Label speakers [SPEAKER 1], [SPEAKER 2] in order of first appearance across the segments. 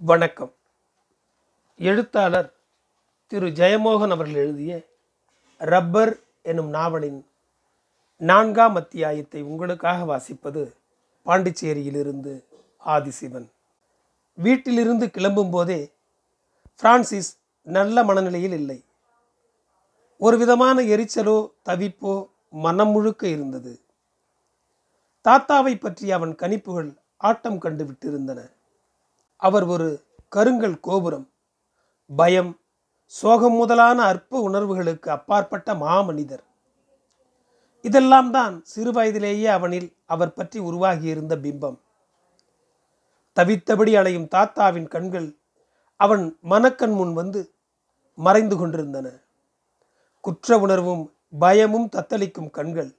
[SPEAKER 1] வணக்கம். எழுத்தாளர் திரு ஜெயமோகன் அவர்கள் எழுதிய ரப்பர் எனும் நாவலின் நான்காம் அத்தியாயத்தை உங்களுக்காக வாசிப்பது பாண்டிச்சேரியிலிருந்து ஆதிசிவன். வீட்டிலிருந்து கிளம்பும் போதே பிரான்சிஸ் நல்ல மனநிலையில் இல்லை. ஒரு விதமான எரிச்சலோ தவிப்போ மனம் முழுக்க இருந்தது. தாத்தாவை பற்றிய அவன் கணிப்புகள் ஆட்டம் கண்டு விட்டிருந்தன. அவர் ஒரு கருங்கல் கோபுரம் பயம் சோகம் முதலான அற்ப உணர்வுகளுக்கு அப்பாற்பட்ட மாமனிதர். இதெல்லாம் தான் சிறுவயதிலேயே அவனில் அவர் பற்றி உருவாகியிருந்த பிம்பம். தவித்தபடி அலையும் தாத்தாவின் கண்கள் அவன் மனக்கண் முன் வந்து மறைந்து கொண்டிருந்தன. குற்ற உணர்வும் பயமும் தத்தளிக்கும் கண்கள்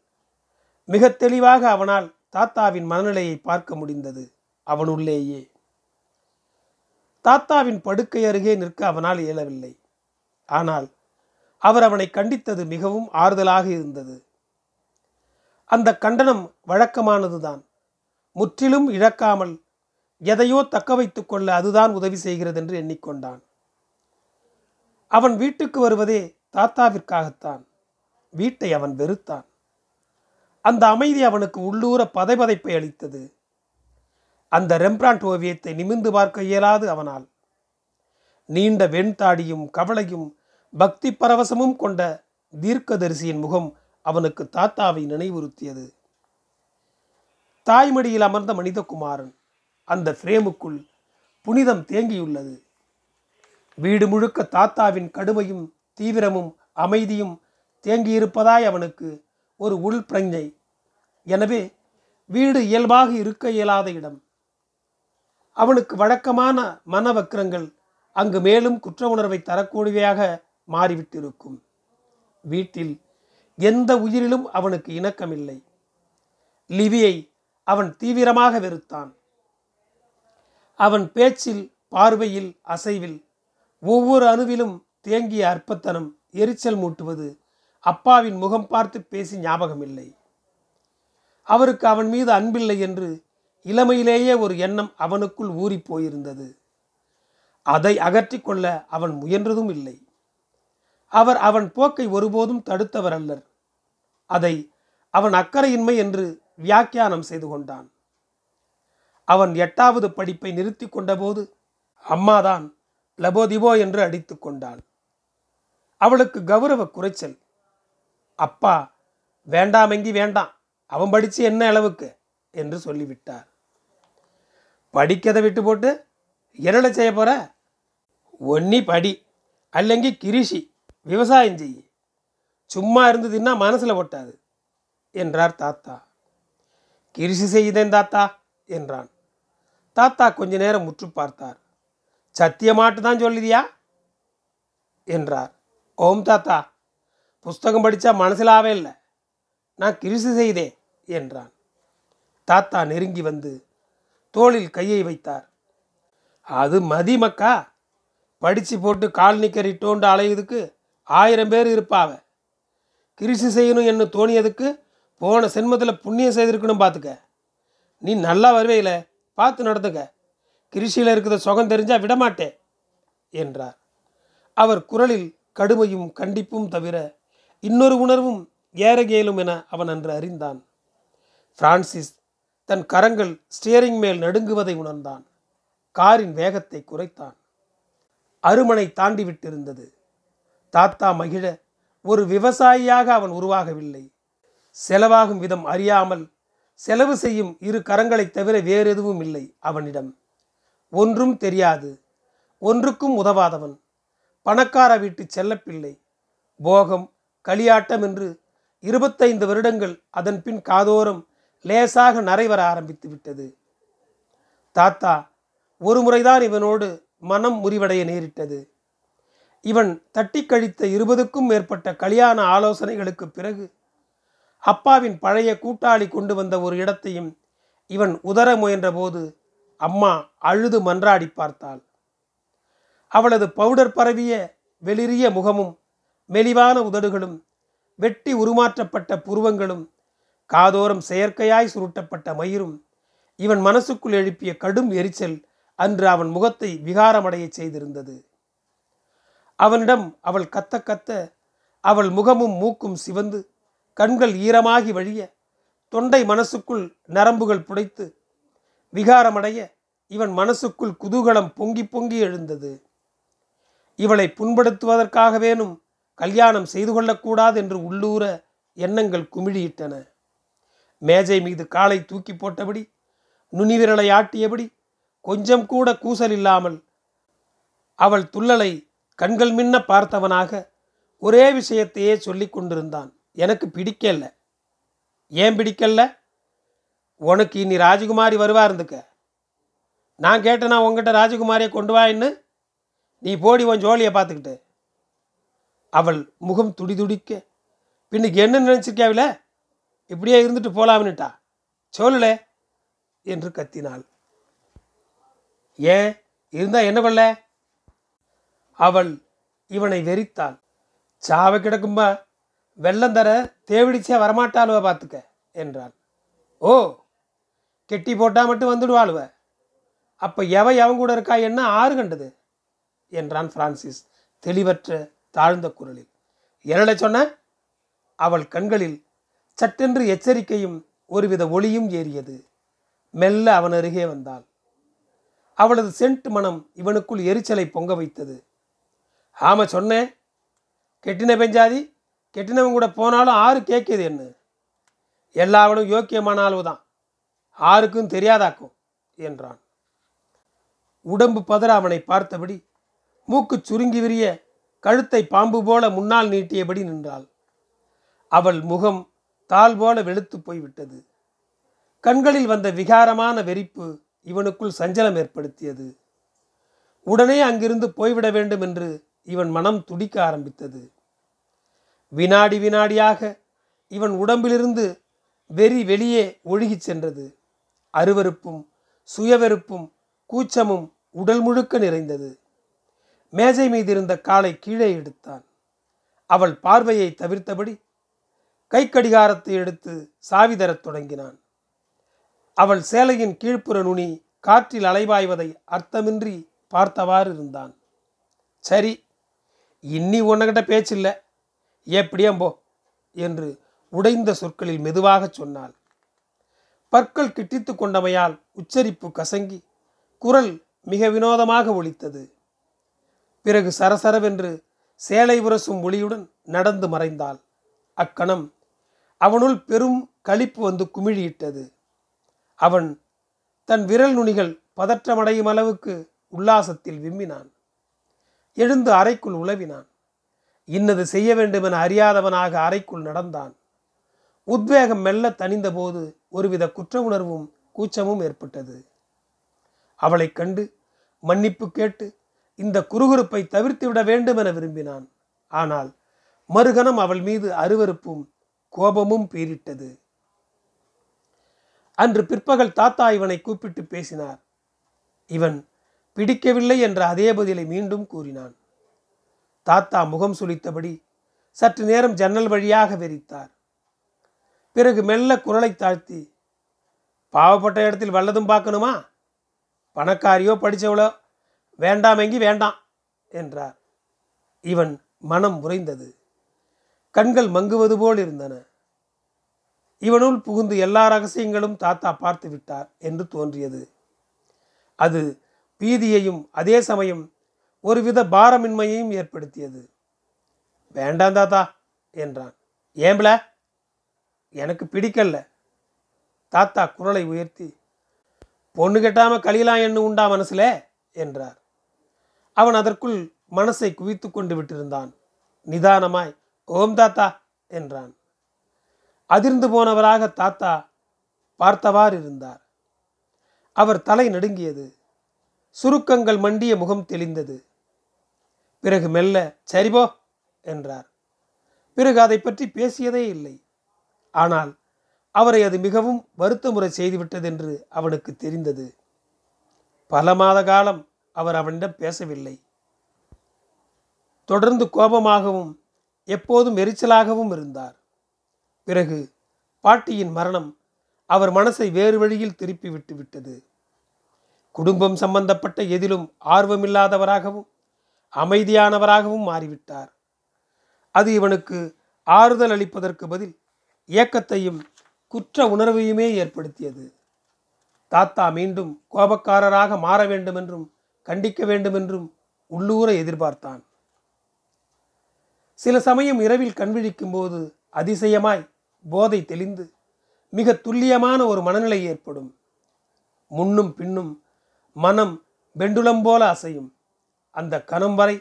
[SPEAKER 1] மிக தெளிவாக அவனால் தாத்தாவின் மனநிலையை பார்க்க முடிந்தது அவனுள்ளேயே. தாத்தாவின் படுக்கை அருகே நிற்க அவனால் இயலவில்லை. ஆனால் அவர் அவனை கண்டித்தது மிகவும் ஆறுதலாக இருந்தது. அந்த கண்டனம் வழக்கமானதுதான். முற்றிலும் இழக்காமல் எதையோ தக்க வைத்துக் கொள்ள அதுதான் உதவி செய்கிறது என்று எண்ணிக்கொண்டான். அவன் வீட்டுக்கு வருவதே தாத்தாவிற்காகத்தான். வீட்டை அவன் வெறுத்தான். அந்த அமைதி அவனுக்கு உள்ளூர பதைபதைப்பை அளித்தது. அந்த ரெம்பிராண்ட் ஓவியத்தை நிமிந்து பார்க்க இயலாது அவனால். நீண்ட வெண்தாடியும் கவலையும் பக்தி பரவசமும் கொண்ட தீர்க்கதரிசியின் முகம் அவனுக்கு தாத்தாவை நினைவுறுத்தியது. தாய்மடியில் அமர்ந்த மனிதகுமாரன் அந்த ஃப்ரேமுக்குள் புனிதம் தேங்கியுள்ளது. வீடு முழுக்க தாத்தாவின் கடுமையும் தீவிரமும் அமைதியும் தேங்கியிருப்பதாய் அவனுக்கு ஒரு உள் பிரஞ்சை. எனவே வீடு இயல்பாக இருக்க இயலாத இடம். அவனுக்கு வழக்கமான மனவக்கிரங்கள் அங்கு மேலும் குற்ற உணர்வை தரக்கூடியவையாக மாறிவிட்டிருக்கும். வீட்டில் எந்த உயிரிலும் அவனுக்கு இணக்கமில்லை. லிவியை அவன் தீவிரமாக வெறுத்தான். அவன் பேச்சில் பார்வையில் அசைவில் ஒவ்வொரு அணுவிலும் தேங்கிய அற்பத்தனம் எரிச்சல் மூட்டுவது அப்பாவின் முகம் பார்த்து பேசி ஞாபகமில்லை. அவருக்கு அவன் மீது அன்பில்லை என்று இளமையிலேயே ஒரு எண்ணம் அவனுக்குள் ஊறி போயிருந்தது அதை அகற்றிக் கொள்ள அவன் முயன்றதும் இல்லை. அவர் அவன் போக்கை ஒருபோதும் தடுத்தவர் அல்லர். அதை அவன் அக்கறையின்மை என்று வியாக்கியானம் செய்து கொண்டான். அவன் எட்டாவது படிப்பை நிறுத்தி கொண்டபோது அம்மாதான் லபோதிபோ என்று அடித்து கொண்டாள். அவளுக்கு கௌரவ குறைச்சல். அப்பா வேண்டாமெங்கி வேண்டாம். அவன் படித்து என்ன அளவுக்கு? என்று சொல்லிவிட்டார். படிக்கதை விட்டு போட்டு என்னென்ன செய்ய போற? ஒன்னி படி அல்லங்கி கிரிஷி விவசாயம் செய் சும்மா இருந்ததுன்னா மனசில் ஒட்டாது என்றார் தாத்தா. கிரிஷி செய்தேன் தாத்தா என்றான். தாத்தா கொஞ்ச நேரம் முற்று பார்த்தார். சத்தியமாட்டு தான் சொல்லுதியா? என்றார். ஓம் தாத்தா புஸ்தகம் படித்தா மனசிலாவே இல்லை. நான் கிரிசு செய்தேன் என்றான். தாத்தா நெருங்கி வந்து தோளில் கையை வைத்தார். அது மதிமக்கா படித்து போட்டு கால் நிக்கரிட்டோண்டு அலையுதுக்கு ஆயிரம் பேர் இருப்பாவ. கிரிசு செய்யணும் என்ன தோணியதுக்கு போன சென்மத்தில் புண்ணியம் செய்திருக்கணும் பார்த்துக்க நீ நல்லா வருவையில் பார்த்து நடந்துக்க. கிருஷியில் இருக்கிற சுகம் தெரிஞ்சால் விடமாட்டேன் என்றார். அவர் குரலில் கடுமையும் கண்டிப்பும் தவிர இன்னொரு உணர்வும் ஏறகேலும் என அவன் அன்று அறிந்தான். பிரான்சிஸ் தன் கரங்கள் ஸ்டியரிங் மேல் நடுங்குவதை உணர்ந்தான். காரின் வேகத்தை குறைத்தான். அருமனை தாண்டி விட்டிருந்தது தாத்தா மகிழ ஒரு விவசாயியாக அவன் உருவாகவில்லை. செலவாகும் விதம் அறியாமல் செலவு செய்யும் இரு கரங்களைத் தவிர வேறு எதுவும் இல்லை அவனிடம். ஒன்றும் தெரியாது. ஒன்றுக்கும் உதவாதவன். பணக்கார வீட்டு செல்லப்பிள்ளை. போகம் களியாட்டம் என்று இருபத்தைந்து வருடங்கள் அதன் பின் காதோரம் லேசாக நரைவர ஆரம்பித்து விட்டது. தாத்தா ஒரு முறைதான் இவனோடு மனம் முறிவடைய நேரிட்டது. இவன் தட்டி கழித்த இருபதுக்கும் மேற்பட்ட கல்யாண ஆலோசனைகளுக்கு பிறகு அப்பாவின் பழைய கூட்டாளி கொண்டு வந்த ஒரு இடத்தையும் இவன் உதர முயன்றபோது அம்மா அழுது மன்றாடி பார்த்தாள். அவளது பவுடர் பரவிய வெளிரிய முகமும் மெலிவான உதடுகளும் வெட்டி உருமாற்றப்பட்ட புருவங்களும் காதோரம் செயற்கையாய் சுருட்டப்பட்ட மயிரும் இவன் மனசுக்குள் எழுப்பிய கடும் எரிச்சல் அன்று அவன் முகத்தை விகாரமடைய செய்திருந்தது. அவனிடம் அவள் கத்த கத்த அவள் முகமும் மூக்கும் சிவந்து கண்கள் ஈரமாகி வழிய தொண்டை மனசுக்குள் நரம்புகள் புடைத்து விகாரமடைய இவன் மனசுக்குள் குதூகலம் பொங்கி பொங்கி எழுந்தது. இவளை புண்படுத்துவதற்காகவேனும் கல்யாணம் செய்து கொள்ளக்கூடாது என்று உள்ளூர எண்ணங்கள் குமிழியிட்டன. மேஜை மீது காலை தூக்கி போட்டபடி நுனிவிரலை ஆட்டியபடி கொஞ்சம் கூட கூசல் இல்லாமல் அவள் துள்ளலை கண்கள் மின்ன பார்த்தவனாக ஒரே விஷயத்தையே சொல்லி கொண்டிருந்தான். எனக்கு பிடிக்கல. ஏன் பிடிக்கல? உனக்கு இனி ராஜகுமாரி வருவா இருந்துக்க. நான் கேட்டேனா உங்ககிட்ட ராஜகுமாரியை கொண்டு வாயின்னு நீ போடி உன் ஜோலியை பார்த்துக்கிட்டு. அவள் முகம் துடிதுடிக்க. பின்னுக்கு என்ன நினச்சிருக்காவில இப்படியே இருந்துட்டு போலாம்னுட்டா? சொல்லல என்று கத்தினாள். ஏன்? இருந்தா என்ன பண்ணல? அவள் இவனை வெறித்தாள். சாவை கிடக்கும்பா. வெள்ளம் தர தேவிடிச்சே வரமாட்டாளுவ பார்த்துக்க என்றாள். ஓ கெட்டி போட்டா மட்டும் வந்துடுவாளுவ. அப்போ எவ எவன் கூட இருக்கா? என்ன ஆறு கண்டது? என்றான் பிரான்சிஸ் தெளிவற்ற தாழ்ந்த குரலில். என்னடை சொன்ன? அவள் கண்களில் சட்டென்று எச்சரிக்கையும் ஒருவித ஒளியும் ஏறியது. மெல்ல அவன் அருகே வந்தாள். அவளது சென்ட் மனம் இவனுக்குள் எரிச்சலை பொங்க வைத்தது. ஆமா சொன்னேன். கெட்டின பெஞ்சாதி கெட்டினவன் கூட போனாலும் ஆறு கேட்கியது என்ன? எல்லாவனும் யோக்கியமான அளவு தான் ஆருக்கும் தெரியாதாக்கும் என்றான். உடம்பு பதற அவனை பார்த்தபடி மூக்கு சுருங்கி விரிய கழுத்தை பாம்பு போல முன்னால் நீட்டியபடி நின்றாள். அவள் முகம் தாள் போல வெளுத்து போய்விட்டது. கண்களில் வந்த விகாரமான வெறிப்பு இவனுக்குள் சஞ்சலம் ஏற்படுத்தியது. உடனே அங்கிருந்து போய்விட வேண்டும் என்று இவன் மனம் துடிக்க ஆரம்பித்தது. வினாடி வினாடியாக இவன் உடம்பிலிருந்து வெறி வெளியே ஒழுகிச் சென்றது. அருவருப்பும் சுயவெறுப்பும் கூச்சமும் உடல் முழுக்க நிறைந்தது. மேஜை மீதிருந்த காலை கீழே எடுத்தான் அவள் பார்வையை தவிர்த்தபடி கைக்கடிகாரத்தை எடுத்து சாவி தரத் தொடங்கினான். அவள் சேலையின் கீழ்ப்புற நுனி காற்றில் அலைவாய்வதை அர்த்தமின்றி பார்த்தவாறு இருந்தான். சரி இன்னி உன்னகிட்ட பேச்சில்லை. எப்படியம்போ என்று உடைந்த சொற்களில் மெதுவாக சொன்னாள். பற்கள் கிட்டித்து கொண்டமையால் உச்சரிப்பு கசங்கி குரல் மிக வினோதமாக ஒலித்தது. பிறகு சரசரவென்று சேலை உரசும் ஒளியுடன் நடந்து மறைந்தாள். அக்கணம் அவனுள் பெரும் களிப்பு வந்து குமிழியிட்டது. அவன் தன் விரல் நுனிகள் பதற்றமடையும் அளவுக்கு உல்லாசத்தில் விம்மினான். எழுந்து அறைக்குள் உழவினான். இன்னது செய்ய வேண்டுமென அறியாதவனாக அறைக்குள் நடந்தான். உத்வேகம் மெல்ல தணிந்தபோது ஒருவித குற்ற உணர்வும் கூச்சமும் ஏற்பட்டது. அவளைக் கண்டு மன்னிப்பு கேட்டு இந்த குறுகுறுப்பை தவிர்த்து விட வேண்டும் என விரும்பினான். ஆனால் மறுகணம் அவள் மீது அருவருப்பும் கோபமும் பீரிட்டது அன்று பிற்பகல் தாத்தா இவனை கூப்பிட்டு பேசினார். இவன் பிடிக்கவில்லை என்ற அதே பதிலை மீண்டும் கூறினான். தாத்தா முகம் சுளித்தபடி சற்று நேரம் ஜன்னல் வழியாக வெறித்தார். பிறகு மெல்ல குரலை தாழ்த்தி பாவப்பட்ட இடத்தில் வல்லதும் பார்க்கணுமா? பணக்காரியோ படித்தவளோ வேண்டாம் எங்கி வேண்டாம் என்றார். இவன் மனம் உறைந்தது. கண்கள் மங்குவது போல் இருந்தன. இவனுள் புகுந்து எல்லா ரகசியங்களும் தாத்தா பார்த்து விட்டார் என்று தோன்றியது. அது பீதியையும் அதே சமயம் ஒருவித பாரமின்மையையும் ஏற்படுத்தியது. வேண்டாம் தாத்தா என்றான். ஏம்பல எனக்கு பிடிக்கல. தாத்தா குரலை உயர்த்தி பொண்ணு கெட்டாம கலியலாம் என்ன உண்டா மனசுல? என்றார். அவன் அதற்குள் மனசை குவித்து கொண்டு விட்டிருந்தான். நிதானமாய் ஓம் தாத்தா என்றான். அதிர்ந்து போனவராக தாத்தா பார்த்தவாறு இருந்தார். அவர் தலை நடுங்கியது. சுருக்கங்கள் மண்டிய முகம் தெளிந்தது. பிறகு மெல்ல சரிபோ என்றார். பிறகு அதை பற்றி பேசியதே இல்லை. ஆனால் அவரை அது மிகவும் வருத்தமுறை செய்துவிட்டதென்று அவனுக்கு தெரிந்தது. பல மாத காலம் அவர் அவனிடம் பேசவில்லை. தொடர்ந்து கோபமாகவும் எப்போதும் எரிச்சலாகவும் இருந்தார். பிறகு பாட்டியின் மரணம் அவர் மனசை வேறு வழியில் திருப்பி விட்டு விட்டது. குடும்பம் சம்பந்தப்பட்ட எதிலும் ஆர்வமில்லாதவராகவும் அமைதியானவராகவும் மாறிவிட்டார். அது இவனுக்கு ஆறுதல் அளிப்பதற்கு பதில் ஏக்கத்தையும் குற்ற உணர்வையுமே ஏற்படுத்தியது. தாத்தா மீண்டும் கோபக்காரராக மாற வேண்டுமென்றும் கண்டிக்க வேண்டுமென்றும் உள்ளூர எதிர்பார்த்தான். சில சமயம் இரவில் கண்விழிக்கும் போது அதிசயமாய் போதை தெளிந்து மிக துல்லியமான ஒரு மனநிலை ஏற்படும். முன்னும் பின்னும் மனம் பெண்டுலம் போல அசையும். அந்த கணம் வரை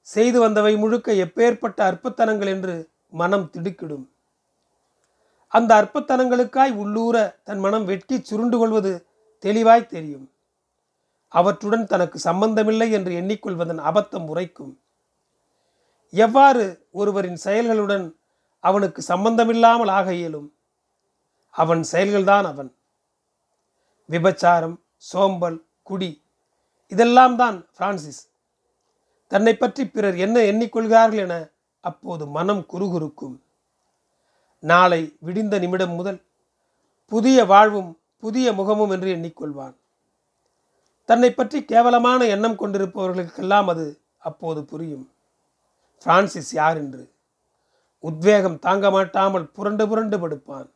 [SPEAKER 1] செய்து வந்தவை முழுக்க எப்பேற்பட்ட அற்பத்தனங்கள் என்று மனம் திடுக்கிடும். அந்த அற்பத்தனங்களுக்காய் உள்ளூர தன் மனம் வெட்டி சுருண்டு கொள்வது தெளிவாய் தெரியும். அவற்றுடன் தனக்கு சம்பந்தமில்லை என்று எண்ணிக்கொள்வதன் அபத்தம் உரைக்கும். எவ்வாறு ஒருவரின் செயல்களுடன் அவனுக்கு சம்பந்தமில்லாமல் ஆக இயலும்? அவன் செயல்கள்தான் அவன். விபச்சாரம் சோம்பல் குடி இதெல்லாம் தான் பிரான்சிஸ். தன்னை பற்றி பிறர் என்ன எண்ணிக்கொள்கிறார்கள் என அப்போது மனம் குறுகுறுக்கும். நாளை விடிந்த நிமிடம் முதல் புதிய வாழ்வும் புதிய முகமும் என்று எண்ணிக்கொள்வான் தன்னை பற்றி கேவலமான எண்ணம் கொண்டிருப்பவர்களுக்கெல்லாம் அது அப்போது புரியும். பிரான்சிஸ் யார் என்று? உத்வேகம் தாங்க மாட்டாமல் புரண்டு புரண்டு படுப்பான்.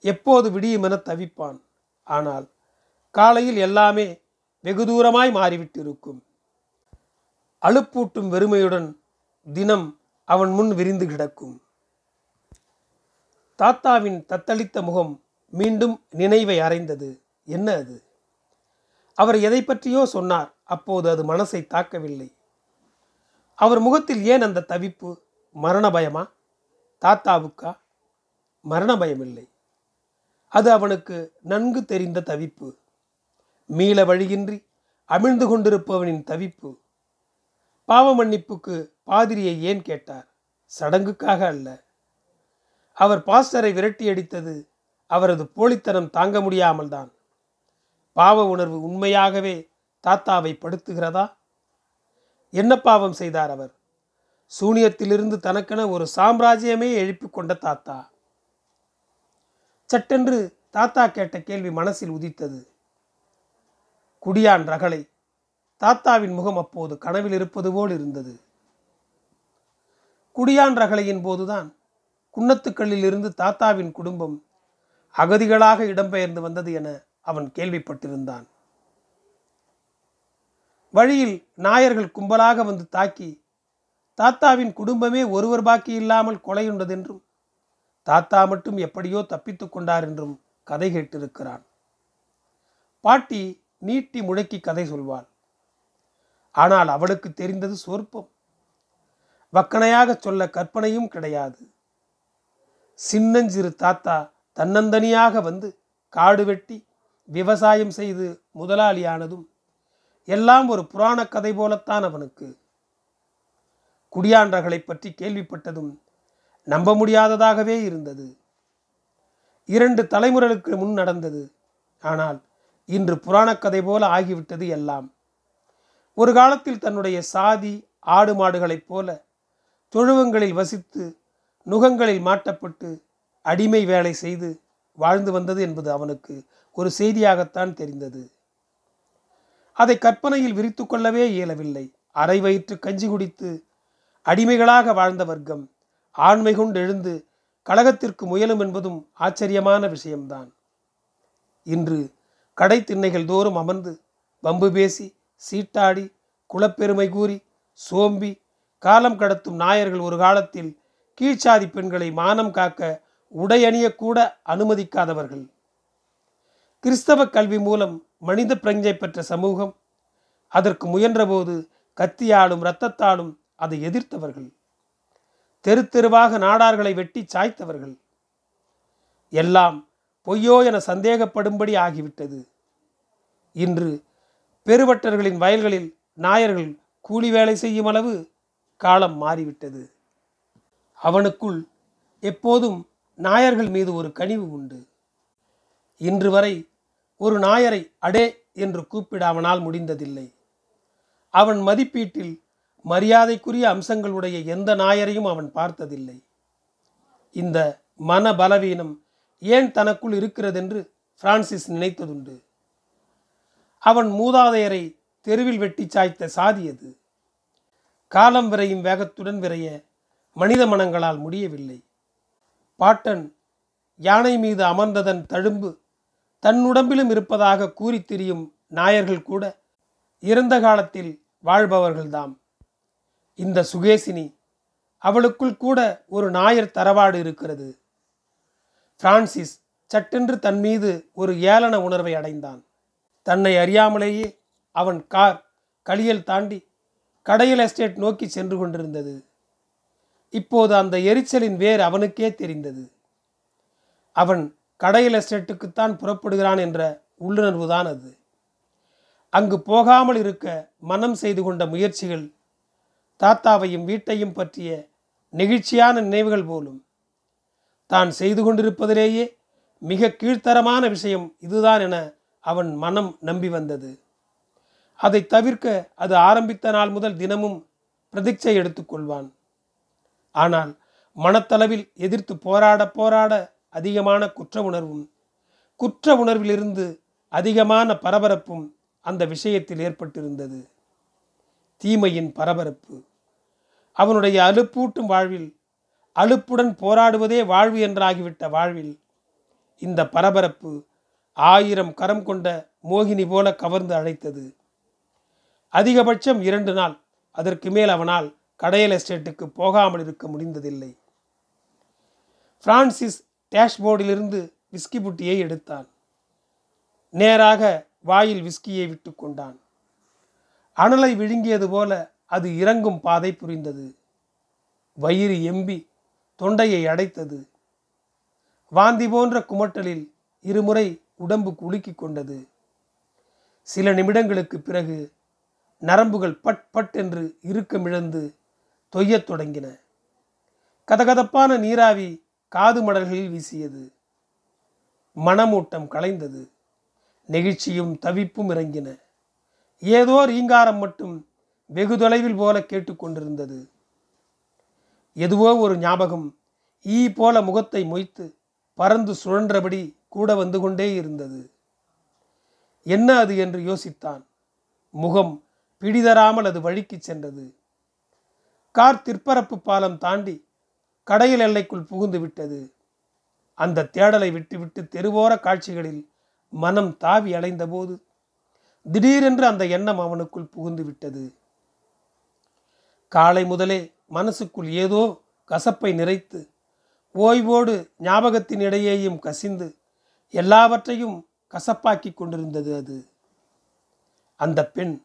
[SPEAKER 1] எப்போது விடியும் என தவிப்பான். ஆனால் காலையில் எல்லாமே வெகு தூரமாய் மாறிவிட்டிருக்கும். அழுப்பூட்டும் வெறுமையுடன் தினம் அவன் முன் விரிந்து கிடக்கும். தாத்தாவின் தத்தளித்த முகம் மீண்டும் நினைவை அறைந்தது. என்ன அது? அவர் எதை பற்றியோ சொன்னார். அப்போது அது மனசை தாக்கவில்லை. அவர் முகத்தில் ஏன் அந்த தவிப்பு? மரண பயமா? தாத்தாவுக்கா? மரண பயமில்லை. அது அவனுக்கு நன்கு தெரிந்த தவிப்பு. மீள வழியின்றி அமிழ்ந்து கொண்டிருப்பவனின் தவிப்பு. பாவ மன்னிப்புக்கு பாதிரியை ஏன் கேட்டார்? சடங்குக்காக அல்ல. அவர் பாஸ்டரை விரட்டி அடித்தது அவரது போலித்தனம் தாங்க முடியாமல் தான் பாவ உணர்வு உண்மையாகவே தாத்தாவை படுத்துகிறதா? என்ன பாவம் செய்தார் அவர்? சூனியத்திலிருந்து தனக்கென ஒரு சாம்ராஜ்யமே எழுப்பி கொண்ட தாத்தா. சட்டென்று தாத்தா கேட்ட கேள்வி மனசில் உதித்தது. குடியான் ரகளை தாத்தாவின் முகம் அப்போது கனவில் இருப்பது போல் இருந்தது. குடியான் ரகளையின் போதுதான் குன்னத்துக்கல்லில் இருந்து தாத்தாவின் குடும்பம் அகதிகளாக இடம்பெயர்ந்து வந்தது என அவன் கேள்விப்பட்டிருந்தான். வழியில் நாயர்கள் கும்பலாக வந்து தாக்கி தாத்தாவின் குடும்பமே ஒருவர் பாக்கி இல்லாமல் கொலையுண்டதென்றும் தாத்தா மட்டும் எப்படியோ தப்பித்து கொண்டார் என்றும் கதை கேட்டிருக்கிறான். பாட்டி நீட்டி முழக்கி கதை சொல்வாள். ஆனால் அவளுக்கு தெரிந்தது சொற்பம். வக்கனையாக சொல்ல கற்பனையும் கிடையாது. சின்னஞ்சிறு தாத்தா தன்னந்தனியாக வந்து காடு வெட்டி விவசாயம் செய்து முதலாளியானதும் எல்லாம் ஒரு புராண கதை போலத்தான் அவனுக்கு குடியாண்டர்களை பற்றி கேள்விப்பட்டதும் நம்ப முடியாததாகவே இருந்தது. இரண்டு தலைமுறைகளுக்கு முன் நடந்தது. ஆனால் இன்று புராணக்கதை போல ஆகிவிட்டது எல்லாம். ஒரு காலத்தில் தன்னுடைய சாதி ஆடு மாடுகளைப் போல தொழுவங்களில் வசித்து நுகங்களில் மாட்டப்பட்டு அடிமை வேலை செய்து வாழ்ந்து வந்தது என்பது அவனுக்கு ஒரு செய்தியாகத்தான் தெரிந்தது. அதை கற்பனையில் விரித்து கொள்ளவே இயலவில்லை. அரை வயிற்று கஞ்சி குடித்து அடிமைகளாக வாழ்ந்த வர்க்கம் ஆண்மை கொண்டு எழுந்து கழகத்திற்கு முயலும் என்பதும் ஆச்சரியமான விஷயம்தான். இன்று கடை திண்ணைகள் தோறும் அமர்ந்து வம்பு பேசி சீட்டாடி குலப்பெருமை கூறி சோம்பி காலம் கடத்தும் நாயர்கள் ஒரு காலத்தில் கீழ்ச்சாதி பெண்களை மானம் காக்க உடையணியக்கூட அனுமதிக்காதவர்கள். கிறிஸ்தவ கல்வி மூலம் மனித பிரஞ்சை பெற்ற சமூகம். அதற்கு முயன்றபோது கத்தியாலும் இரத்தத்தாலும் அதை எதிர்த்தவர்கள். தெரு தெருவாக நாடார்களை வெட்டி சாய்த்தவர்கள். எல்லாம் பொய்யோ என சந்தேகப்படும்படி ஆகிவிட்டது. இன்று பெருவட்டர்களின் வயல்களில் நாயர்கள் கூலி வேலை செய்யும் அளவு காலம் மாறிவிட்டது. அவனுக்குள் எப்போதும் நாயர்கள் மீது ஒரு கனிவு உண்டு. இன்று வரை ஒரு நாயரை அடே என்று கூப்பிட அவனால் முடிந்ததில்லை. அவன் மதிப்பீட்டில் மரியாதைக்குரிய அம்சங்களுடைய எந்த நாயரையும் அவன் பார்த்ததில்லை. இந்த மன பலவீனம் ஏன் தனக்குள் இருக்கிறதென்று பிரான்சிஸ் நினைத்ததுண்டு. அவன் மூதாதையரை தெருவில் வெட்டி சாய்த்த சாதியது காலம் விரையும் வேகத்துடன் விரைய மனித மனங்களால் முடியவில்லை. பாட்டன் யானை மீது அமர்ந்ததன் தழும்பு தன் உடம்பிலும் இருப்பதாக கூறி திரியும் நாயர்கள் கூட இறந்த காலத்தில் வாழ்பவர்கள்தாம். இந்த சுகேசினி அவளுக்குள் கூட ஒரு நாயர் தரவாடு இருக்கிறது. பிரான்சிஸ் சட்டென்று தன் மீது ஒரு ஏளன உணர்வை அடைந்தான். தன்னை அறியாமலேயே அவன் கார் களியல் தாண்டி கடையல் எஸ்டேட் நோக்கி சென்று கொண்டிருந்தது. இப்போது அந்த எரிச்சலின் வேர் அவனுக்கே தெரிந்தது. அவன் கடையில் எஸ்டேட்டுக்குத்தான் புறப்படுகிறான் என்ற உள்ளுணர்வு தான் அது. அங்கு போகாமல் இருக்க மனம் செய்து கொண்ட முயற்சிகள் தாத்தாவையும் வீட்டையும் பற்றிய நெகிழ்ச்சியான நினைவுகள் போலும். தான் செய்து கொண்டிருப்பதிலேயே மிக கீழ்த்தரமான விஷயம் இதுதான் என அவன் மனம் நம்பி வந்தது. அதை தவிர்க்க அது ஆரம்பித்த நாள் முதல் தினமும் பிரதிச்சை எடுத்துக்கொள்வான் ஆனால் மனத்தளவில் எதிர்த்து போராட போராட அதிகமான குற்ற உணர்வும் குற்ற உணர்விலிருந்து அதிகமான பரபரப்பும் அந்த விஷயத்தில் ஏற்பட்டிருந்தது. தீமையின் பரபரப்பு. அவனுடைய அலுப்பூட்டும் வாழ்வில் அலுப்புடன் போராடுவதே வாழ்வு என்றாகிவிட்ட வாழ்வில் இந்த பரபரப்பு ஆயிரம் கரம் கொண்ட மோகினி போல கவர்ந்து அழைத்தது. அதிகபட்சம் இரண்டு நாள் அதற்கு மேல் அவனால் கடையல் எஸ்டேட்டுக்கு போகாமல் இருக்க முடிந்ததில்லை. பிரான்சிஸ் டேஷ்போர்டிலிருந்து விஸ்கி புட்டியை எடுத்தான். நேராக வாயில் விஸ்கியை விட்டு கொண்டான். அனலை விழுங்கியது போல அது இறங்கும் பாதை புரிந்தது. வயிறு எம்பி தொண்டையை அடைத்தது. வாந்தி போன்ற குமட்டலில் இருமுறை உடம்பு குலுக்கி கொண்டது. சில நிமிடங்களுக்கு பிறகு நரம்புகள் பட் பட் என்று இறுக்கமிழந்து தொய்யத் தொடங்கின. கதகதப்பான நீராவி காது மடல்களில் வீசியது. மனமூட்டம் கலைந்தது. நெகிழ்ச்சியும் தவிப்பும் இறங்கின. ஏதோ ரீங்காரம் மட்டும் வெகு தொலைவில் போல கேட்டுக்கொண்டிருந்தது எதுவோ ஒரு ஞாபகம் ஈ போல முகத்தை மொய்த்து பறந்து சுழன்றபடி கூட வந்து கொண்டே இருந்தது. என்ன அது என்று யோசித்தான். முகம் பிடிதராமல் அது வழிக்கு சென்றது. கார் திற்பரப்பு பாலம் தாண்டி கடையில் எல்லைக்குள் புகுந்து விட்டது. அந்த தேடலை விட்டுவிட்டு தெருவோர காட்சிகளில் மனம் தாவி அலைந்தபோது திடீரென்று அந்த எண்ணம் அவனுக்குள் புகுந்து விட்டது. காலை முதலே மனசுக்குள் ஏதோ கசப்பை நிறைத்து ஓய்வோடு ஞாபகத்தின் இடையேயும் கசிந்து எல்லாவற்றையும் கசப்பாக்கி கொண்டிருந்தது அது. அந்த பெண்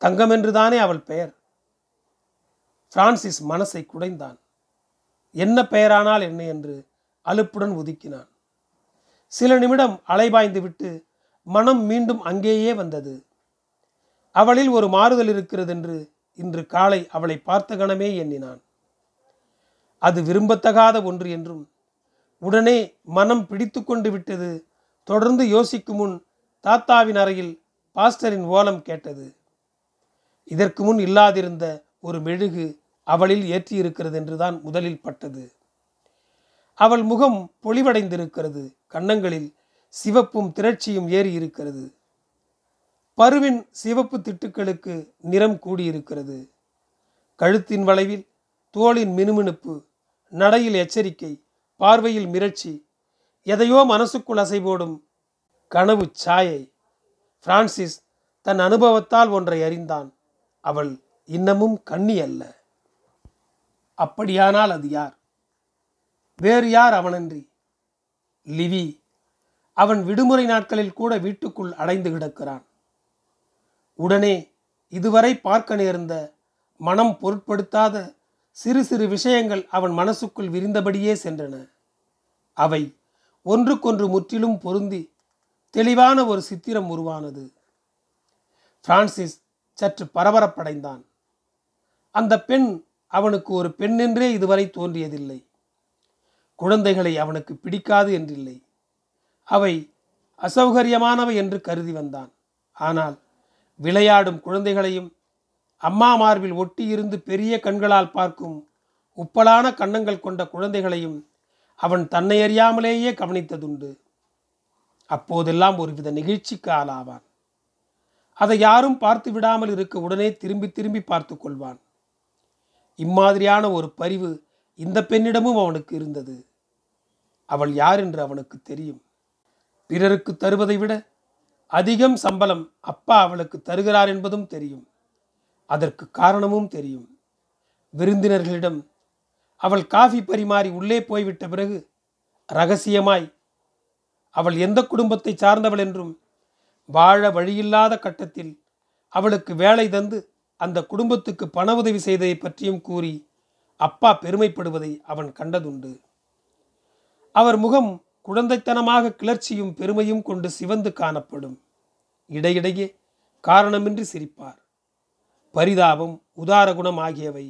[SPEAKER 1] தங்கமென்றுதானே அவள் பெயர்? பிரான்சிஸ் மனசை குடைந்தான். என்ன பெயரானால் என்ன என்று அலுப்புடன் ஒதுக்கினான் சில நிமிடம் அலைபாய்ந்து விட்டு மனம் மீண்டும் அங்கேயே வந்தது. அவளில் ஒரு மாறுதல் இருக்கிறது என்று இன்று காலை அவளை பார்த்த கணமே எண்ணினான். அது விரும்பத்தகாத ஒன்று என்றும் உடனே மனம் பிடித்து கொண்டு விட்டது தொடர்ந்து யோசிக்கும் முன் தாத்தாவின் அறையில் பாஸ்டரின் ஓலம் கேட்டது. இதற்கு முன் இல்லாதிருந்த ஒரு மெழுகு அவளில் ஏற்றியிருக்கிறது என்றுதான் முதலில் பட்டது. அவள் முகம் பொலிவடைந்திருக்கிறது. கன்னங்களில் சிவப்பும் திரட்சியும் ஏறி இருக்கிறது பருவின் சிவப்பு திட்டுக்களுக்கு நிறம் கூடியிருக்கிறது. கழுத்தின் வளைவில் தோளின் மினுமினுப்பு நடையில் எச்சரிக்கை பார்வையில் மிரட்சி எதையோ மனசுக்குள் அசைபோடும் கனவு சாயை. பிரான்சிஸ் தன் அனுபவத்தால் ஒன்றை அறிந்தான். அவள் இன்னமும் கண்ணி அல்ல. அப்படியானால் அது யார்? வேறு யார் அவனன்றி? லிவி. அவன் விடுமுறை நாட்களில் கூட வீட்டுக்குள் அடைந்து கிடக்கிறான். உடனே இதுவரை பார்க்க நேர்ந்த மனம் பொருட்படுத்தாத சிறு சிறு விஷயங்கள் அவன் மனசுக்குள் விரிந்தபடியே சென்றன. அவை ஒன்றுக்கொன்று முற்றிலும் பொருந்தி தெளிவான ஒரு சித்திரம் உருவானது. பிரான்சிஸ் சற்று பரபரப்படைந்தான். அந்த பெண் அவனுக்கு ஒரு பெண்ணென்றே இதுவரை தோன்றியதில்லை. குழந்தைகளை அவனுக்கு பிடிக்காது என்றில்லை. அவை அசௌகரியமானவை என்று கருதி வந்தான். ஆனால் விளையாடும் குழந்தைகளையும் அம்மா மார்பில் ஒட்டியிருந்து பெரிய கண்களால் பார்க்கும் உப்பலான கண்ணங்கள் கொண்ட குழந்தைகளையும் அவன் தன்னை அறியாமலேயே கவனித்ததுண்டு. அப்போதெல்லாம் ஒருவித நிகழ்ச்சிக்கு ஆளாவான். அதை யாரும் பார்த்து விடாமல் இருக்க உடனே திரும்பி திரும்பி பார்த்து கொள்வான். இம்மாதிரியான ஒரு பரிவு இந்த பெண்ணிடமும் அவனுக்கு இருந்தது. அவள் யார் என்று அவனுக்கு தெரியும். பிறருக்கு தருவதை விட அதிகம் சம்பளம் அப்பா அவளுக்கு தருகிறார் என்பதும் தெரியும். அதற்கு காரணமும் தெரியும். விருந்தினர்களிடம் அவள் காஃபி பரிமாறி உள்ளே போய்விட்ட பிறகு ரகசியமாய் அவள் எந்த குடும்பத்தை சார்ந்தவள்? என்றும் வாழ வழியில்லாத கட்டத்தில் அவளுக்கு வேலை தந்து அந்த குடும்பத்துக்கு பண உதவி செய்ததை பற்றியும் கூறி அப்பா பெருமைப்படுவதை அவன் கண்டதுண்டு. அவர் முகம் குழந்தைத்தனமாக கிளர்ச்சியும் பெருமையும் கொண்டு சிவந்து காணப்படும். இடையிடையே காரணமின்றி சிரிப்பார். பரிதாபம் உதார குணம் ஆகியவை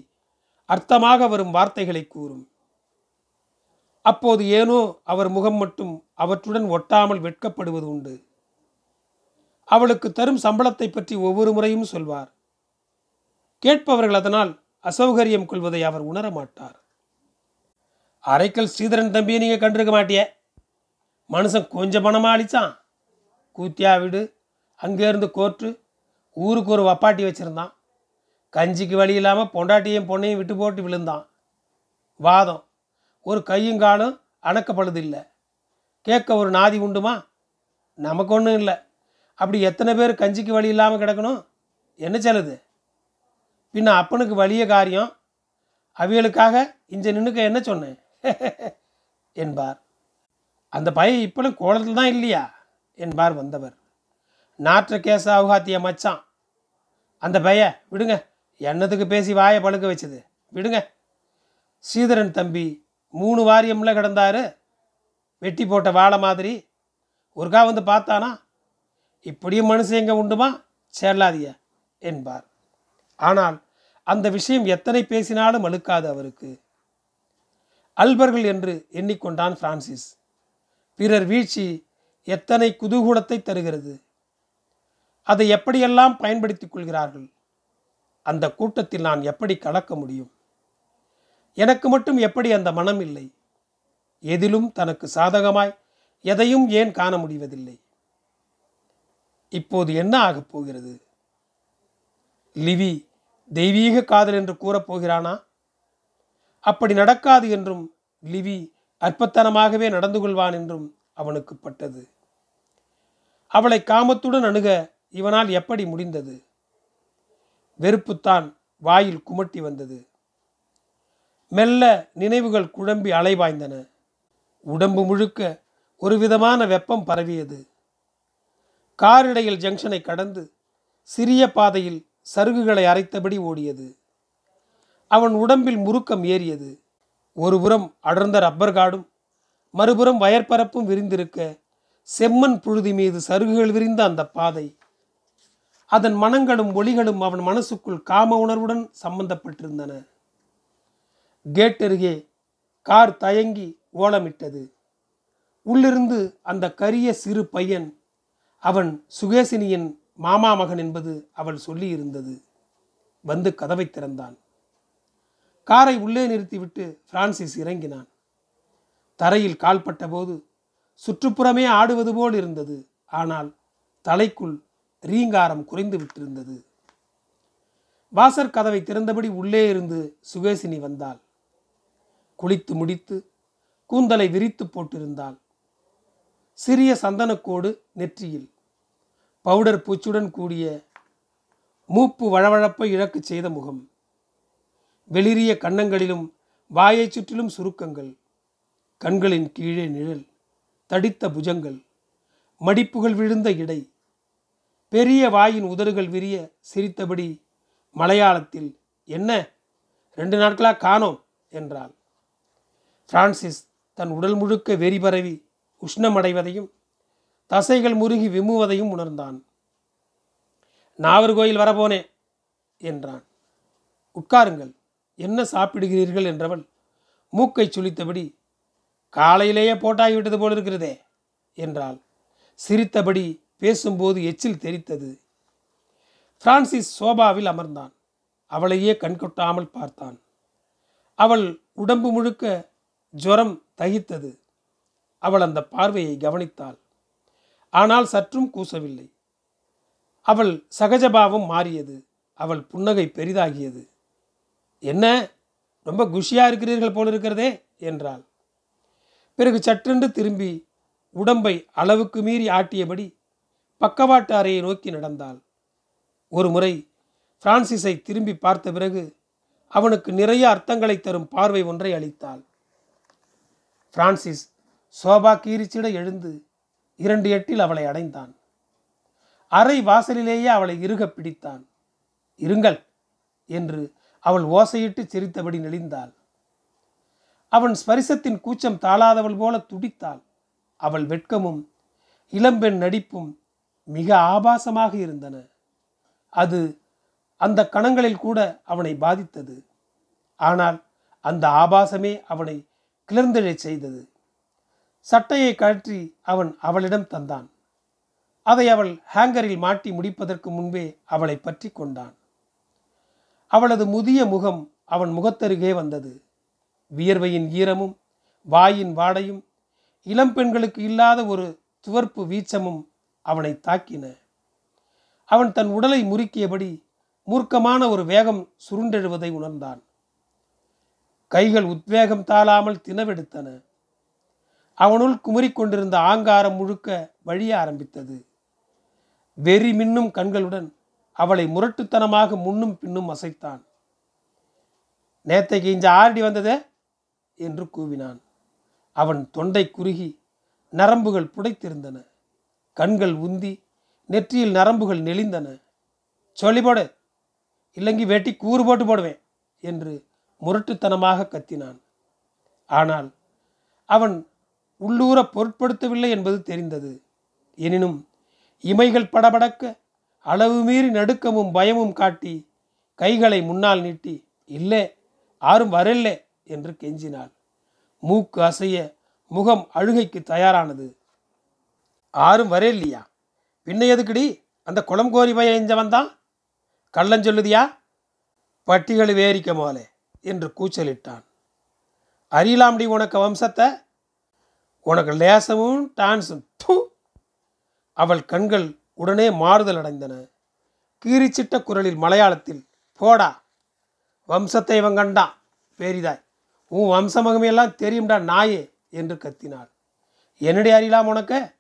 [SPEAKER 1] அர்த்தமாக வரும் வார்த்தைகளை கூறும். அப்போது ஏனோ அவர் முகம் மட்டும் அவற்றுடன் ஒட்டாமல் வெட்கப்படுவது உண்டு. அவளுக்கு தரும் சம்பளத்தை பற்றி ஒவ்வொரு முறையும் சொல்வார். கேட்பவர்கள் அதனால் அசௌகரியம் கொள்வதை அவர் உணர மாட்டார் அரைக்கல் ஸ்ரீதரன் தம்பியை நீங்கள் கண்டிருக்க மாட்டிய? மனுஷன் கொஞ்சம் பணமாக அழிச்சான். கூத்தியா வீடு அங்கேருந்து கோர்ட்டு ஊருக்கு ஒரு வப்பாட்டி வச்சுருந்தான். கஞ்சிக்கு வழி இல்லாமல் பொண்டாட்டியும் பொண்ணையும் விட்டு போட்டு விழுந்தான். வாதம். ஒரு கையும் காலும் அணக்கப்படுது இல்லை கேட்க ஒரு நாதி உண்டுமா? நமக்கு ஒன்றும் இல்லை. அப்படி எத்தனை பேர் கஞ்சிக்கு வழி இல்லாமல் கிடக்கணும்? என்ன செல்லுது பின்ன அப்பனுக்கு வலிய காரியம். அவியலுக்காக இஞ்ச நின்னுக்க என்ன சொன்னேன்? என்பார். அந்த பையன் இப்பளும் கோலத்தில் தான் இல்லையா? என்பார் வந்தவர். நாற்ற கேச அவுகாத்திய மச்சான். அந்த பைய விடுங்க என்னத்துக்கு பேசி வாயை பழுக்க வச்சது? விடுங்க. ஸ்ரீதரன் தம்பி மூணு வாரியம்ல கிடந்தாரு. வெட்டி போட்ட வாழை மாதிரி. ஒருக்கா வந்து பார்த்தானா? இப்படியும் மனுஷன் எங்கே உண்டுமா? சேரலாதிய என்பார். ஆனால் அந்த விஷயம் எத்தனை பேசினாலும் அழுக்காது அவருக்கு. அல்பர்கள் என்று எண்ணிக்கொண்டான் பிரான்சிஸ். பிறர் வீழ்ச்சி எத்தனை குதூகூலத்தை தருகிறது. அதை எப்படியெல்லாம் பயன்படுத்திக் கொள்கிறார்கள். அந்த கூட்டத்தில் நான் எப்படி கலக்க முடியும். எனக்கு மட்டும் எப்படி அந்த மனம் இல்லை. எதிலும் தனக்கு சாதகமாய் எதையும் ஏன் காண முடிவதில்லை. இப்போது என்ன ஆகப் போகிறது? லிவி தெய்வீக காதல் என்று கூறப்போகிறானா? அப்படி நடக்காது என்றும் லிவி அற்பத்தனமாகவே நடந்து கொள்வான் என்றும் அவனுக்கு பட்டது. அவளை காமத்துடன் அணுக இவனால் எப்படி முடிந்தது? வெறுப்புத்தான் வாயில் குமட்டி வந்தது. மெல்ல நினைவுகள் குழம்பி அலைவாய்ந்தன உடம்பு முழுக்க ஒரு விதமான வெப்பம் பரவியது. காரிடையில் ஜங்ஷனை கடந்து சிறிய பாதையில் சருகுகளை அரைத்தபடி ஓடியது. அவன் உடம்பில் முறுக்கம் ஏறியது. ஒருபுறம் அடர்ந்த ரப்பர் காடும் மறுபுறம் வயற்பரப்பும் விரிந்திருக்க செம்மண் புழுதி மீது சருகுகள் விரிந்த அந்த பாதை. அதன் மனங்களும் ஒளிகளும் அவன் மனசுக்குள் காம உணர்வுடன் சம்பந்தப்பட்டிருந்தன. கேட் அருகே கார் தயங்கி ஓலமிட்டது. உள்ளிருந்து அந்த கரிய சிறு பையன் அவன் சுகேசினியின் மாமா மகன் என்பது அவள் சொல்லியிருந்தது. வந்து கதவை திறந்தான். காரை உள்ளே நிறுத்திவிட்டு பிரான்சிஸ் இறங்கினான். தரையில் கால்பட்ட போது சுற்றுப்புறமே ஆடுவது போல் இருந்தது. ஆனால் தலைக்குள் ரீங்காரம் குறைந்து விட்டிருந்தது. வாசற் கதவை திறந்தபடி உள்ளே இருந்து சுகேசினி வந்தாள். குளித்து முடித்து கூந்தலை விரித்து போட்டிருந்தாள். சிறிய சந்தனக்கோடு நெற்றியில் பவுடர் பூச்சுடன் கூடிய மூப்பு வழவழப்பை இழக்கு செய்த முகம். வெளிரிய கன்னங்களிலும் வாயைச் சுற்றிலும் சுருக்கங்கள். கண்களின் கீழே நிழல் தடித்த புஜங்கள். மடிப்புகள் விழுந்த இடை. பெரிய வாயின் உதடுகள் விரிய சிரித்தபடி மலையாளத்தில் என்ன? ரெண்டு நாட்களாக காணோம் என்றாள். பிரான்சிஸ் தன் உடல் முழுக்க வெறி பரவி உஷ்ணமடைவதையும் தசைகள் முருகி விம்முவதையும் உணர்ந்தான். நாவர்கோயில் வரபோனே என்றான். உட்காருங்கள் என்ன சாப்பிடுகிறீர்கள் என்றவள் மூக்கை சுளித்தபடி காலையிலேயே போட்டாகிவிட்டது போல் இருக்கிறதே என்றாள். சிரித்தபடி பேசும்போது எச்சில் தெரித்தது பிரான்சிஸ் சோபாவில் அமர்ந்தான். அவளையே கண்கொட்டாமல் பார்த்தான். அவள் உடம்பு முழுக்க ஜுரம் தகித்தது. அவள் அந்த பார்வையை கவனித்தாள். ஆனால் சற்றும் கூசவில்லை. அவள் சகஜபாவம் மாறியது. அவள் புன்னகை பெரிதாகியது. என்ன? ரொம்ப குஷியாக இருக்கிறீர்கள் போல இருக்கிறதே? என்றாள். பிறகு சற்றென்று திரும்பி உடம்பை அளவுக்கு மீறி ஆட்டியபடி பக்கவாட்டு அறையை நோக்கி நடந்தாள். ஒரு முறை பிரான்சிஸை திரும்பி பார்த்த பிறகு அவனுக்கு நிறைய அர்த்தங்களை தரும் பார்வை ஒன்றை அளித்தாள். பிரான்சிஸ் சோபா கீரிச்சிட எழுந்து இரண்டு எட்டில் அவளை அடைந்தான். அறை வாசலிலேயே அவளை இறுக பிடித்தான். இருங்கள் என்று அவள் ஓசையிட்டு சிரித்தபடி நெளிந்தாள். அவன் ஸ்பரிசத்தின் கூச்சம் தாளாதவள் போல துடித்தாள். அவள் வெட்கமும் இளம்பெண் நடிப்பும் மிக ஆபாசமாக இருந்தன. அது அந்த கணங்களில் கூட அவனை பாதித்தது. ஆனால் அந்த ஆபாசமே அவனை கிளர்ந்தெழச் செய்தது. சட்டையை கழற்றி அவன் அவளிடம் தந்தான். அதை அவள் ஹேங்கரில் மாட்டி முடிப்பதற்கு முன்பே அவளை பற்றி கொண்டான். அவளது முதிய முகம் அவன் முகத்தருகே வந்தது. வியர்வையின் ஈரமும் வாயின் வாடையும் இளம் பெண்களுக்கு இல்லாத ஒரு துவர்ப்பு வீச்சமும் அவனை தாக்கின. அவன் தன் உடலை முறுக்கியபடி மூர்க்கமான ஒரு வேகம் சுருண்டெழுவதை உணர்ந்தான். கைகள் உத்வேகம் தாளாமல் தினவெடுத்தன அவனுள் குமரிக்கொண்டிருந்த ஆங்காரம் முழுக்க வழிய ஆரம்பித்தது. வெறி மின்னும் கண்களுடன் அவளை முரட்டுத்தனமாக முன்னும் பின்னும் அசைத்தான். நேத்தைக்கு இஞ்ச ஆரடி வந்ததே? என்று கூவினான். அவன் தொண்டை குறுகி நரம்புகள் புடைத்திருந்தன. கண்கள் உந்தி நெற்றியில் நரம்புகள் நெளிந்தன. சொல்லி போடு இல்லங்கி வெட்டி கூறு போட்டு போடுவேன் என்று முரட்டுத்தனமாக கத்தினான். ஆனால் அவன் உள்ளூர பொருட்படுத்தவில்லை என்பது தெரிந்தது. எனினும் இமைகள் படபடக்க அளவு மீறி நடுக்கமும் பயமும் காட்டி கைகளை முன்னால் நீட்டி இல்லை ஆறும் வரல்லே என்று கெஞ்சினாள். மூக்கு அசைய முகம் அழுகைக்கு தயாரானது. ஆரும் வரையில்லையா பின்ன எதுக்குடி? அந்த குளம் கோரி பய வந்தான்? தான் சொல்லுதியா? பட்டிகள் வேரிக்க மோலே என்று கூச்சலிட்டான். அறியலாம்டி உனக்கு வம்சத்தை? உனக்கு லேசமும் டான்ஸும் தூ. அவள் கண்கள் உடனே மாறுதல் அடைந்தன. கீரிச்சிட்ட குரலில் மலையாளத்தில் போடா வம்சத்தை இவன் கண்டான் பேரிதாய். உன் வம்சமகமையெல்லாம் தெரியும்டா நாயே என்று கத்தினாள். என்னடி அறியலாம் உனக்க?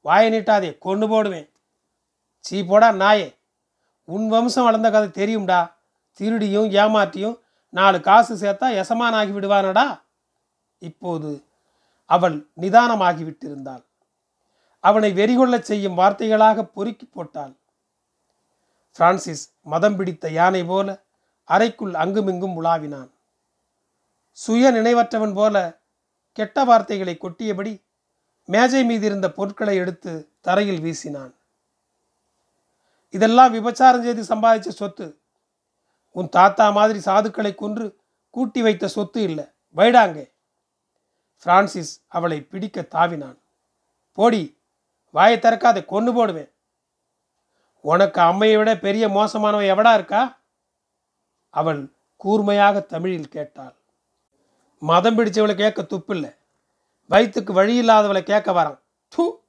[SPEAKER 1] வாயை நீட்டாதே கொண்டு போடுவேன். சீ போடா நாயே. உன் வம்சம் வளர்ந்த கதை தெரியும்டா. திருடியும் ஏமாற்றியும் நாலு காசு சேர்த்தா எசமானாகி விடுவானடா. இப்போது அவள் நிதானமாகிவிட்டிருந்தாள். அவனை வெறிகொள்ளச் செய்யும் வார்த்தைகளாக பொறுக்கி போட்டாள். பிரான்சிஸ் மதம் பிடித்த யானை போல அறைக்குள் அங்குமிங்கும் உலாவினான். சுய நினைவற்றவன் போல கெட்ட வார்த்தைகளை கொட்டியபடி மேஜை மீதி இருந்த பொருட்களை எடுத்து தரையில் வீசினான். இதெல்லாம் விபச்சாரம் செய்து சம்பாதிச்ச சொத்து. உன் தாத்தா மாதிரி சாதுக்களை கொன்று கூட்டி வைத்த சொத்து இல்லை. வைடாங்கே. பிரான்சிஸ் அவளை பிடிக்க தாவினான். போடி வாயை திறக்காத கொண்டு போடுவேன். உனக்கு அம்மையை விட பெரிய மோசமானவன் எவடா இருக்கா? அவள் கூர்மையாக தமிழில் கேட்டாள். மதம் பிடிச்சவளை கேட்க துப்பில்லை. வயிற்றுக்கு வழி இல்லாதவளை கேட்க வரான். தூ.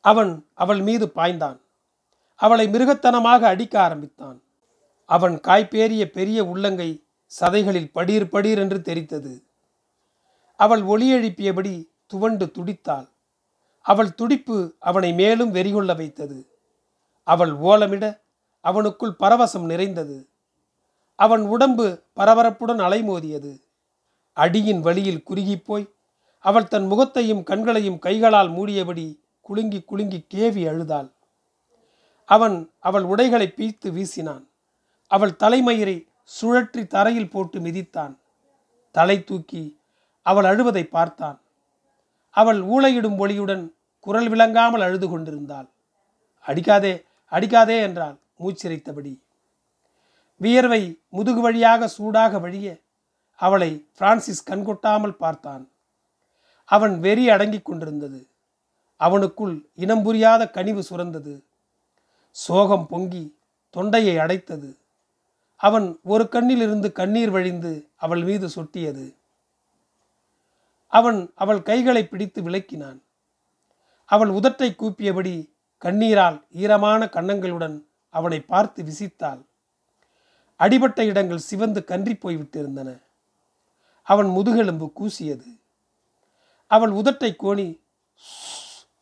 [SPEAKER 1] அவன் அவள் மீது பாய்ந்தான். அவளை மிருகத்தனமாக அடிக்க ஆரம்பித்தான். அவன் காய்பேறிய பெரிய உள்ளங்கை சதைகளில் படீர் படீர் என்று தெரித்தது. அவள் ஒளி எழுப்பியபடி துவண்டு துடித்தாள். அவள் துடிப்பு அவனை மேலும் வெறிகொள்ள வைத்தது. அவள் ஓலமிட அவனுக்குள் பரவசம் நிறைந்தது. அவன் உடம்பு பரபரப்புடன் அலைமோதியது. அடியின் வழியில் குறுகிப்போய் அவள் தன் முகத்தையும் கண்களையும் கைகளால் மூடியபடி குலுங்கி குலுங்கி கேவி அழுதாள். அவன் அவள் உடைகளை பீய்த்து வீசினான். அவள் தலைமயிரை சுழற்றி தரையில் போட்டு மிதித்தான். தலை தூக்கி அவள் அழுவதை பார்த்தான். அவள் ஊளையிடும் ஒளியுடன் குரல் விளங்காமல் அழுது கொண்டிருந்தாள். அடிக்காதே அடிக்காதே என்றாள் மூச்சிரைத்தபடி. வியர்வை முதுகு வழியாக சூடாக வழிய அவளை பிரான்சிஸ் கண்கொட்டாமல் பார்த்தான். அவன் வெறி அடங்கிக் கொண்டிருந்தது. அவனுக்குள் இனம் புரியாத கனிவு சுரந்தது. சோகம் பொங்கி தொண்டையை அடைத்தது. அவன் ஒரு கண்ணிலிருந்து கண்ணீர் வழிந்து அவள் மீது சொட்டியது. அவன் அவள் கைகளை பிடித்து விளக்கினான். அவள் உதட்டை கூப்பியபடி கண்ணீரால் ஈரமான கன்னங்களுடன் அவனை பார்த்து விசித்தாள். அடிபட்ட இடங்கள் சிவந்து கன்றி போய்விட்டிருந்தன. அவன் முதுகெலும்பு கூசியது. அவள் உதட்டை கோணி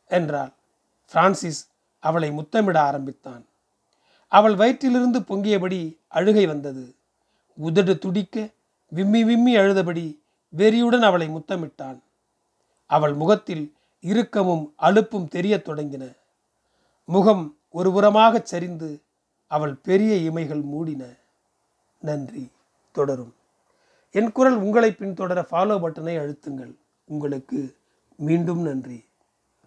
[SPEAKER 1] என்றாள். பிரான்சிஸ் அவளை முத்தமிட ஆரம்பித்தான். அவள் வயிற்றிலிருந்து பொங்கியபடி அழுகை வந்தது. உதடு துடிக்க விம்மி விம்மி அழுதபடி வெறியுடன் அவளை முத்தமிட்டான். அவள் முகத்தில் இறுக்கமும் அலுப்பும் தெரியத் தொடங்கின. முகம் ஒருபுறமாகச் சரிந்து அவள் பெரிய இமைகள் மூடின. நன்றி தொடரும். என் குரல் உங்களை பின்தொடர ஃபாலோ பட்டனை அழுத்துங்கள். உங்களுக்கு மீண்டும் நன்றி.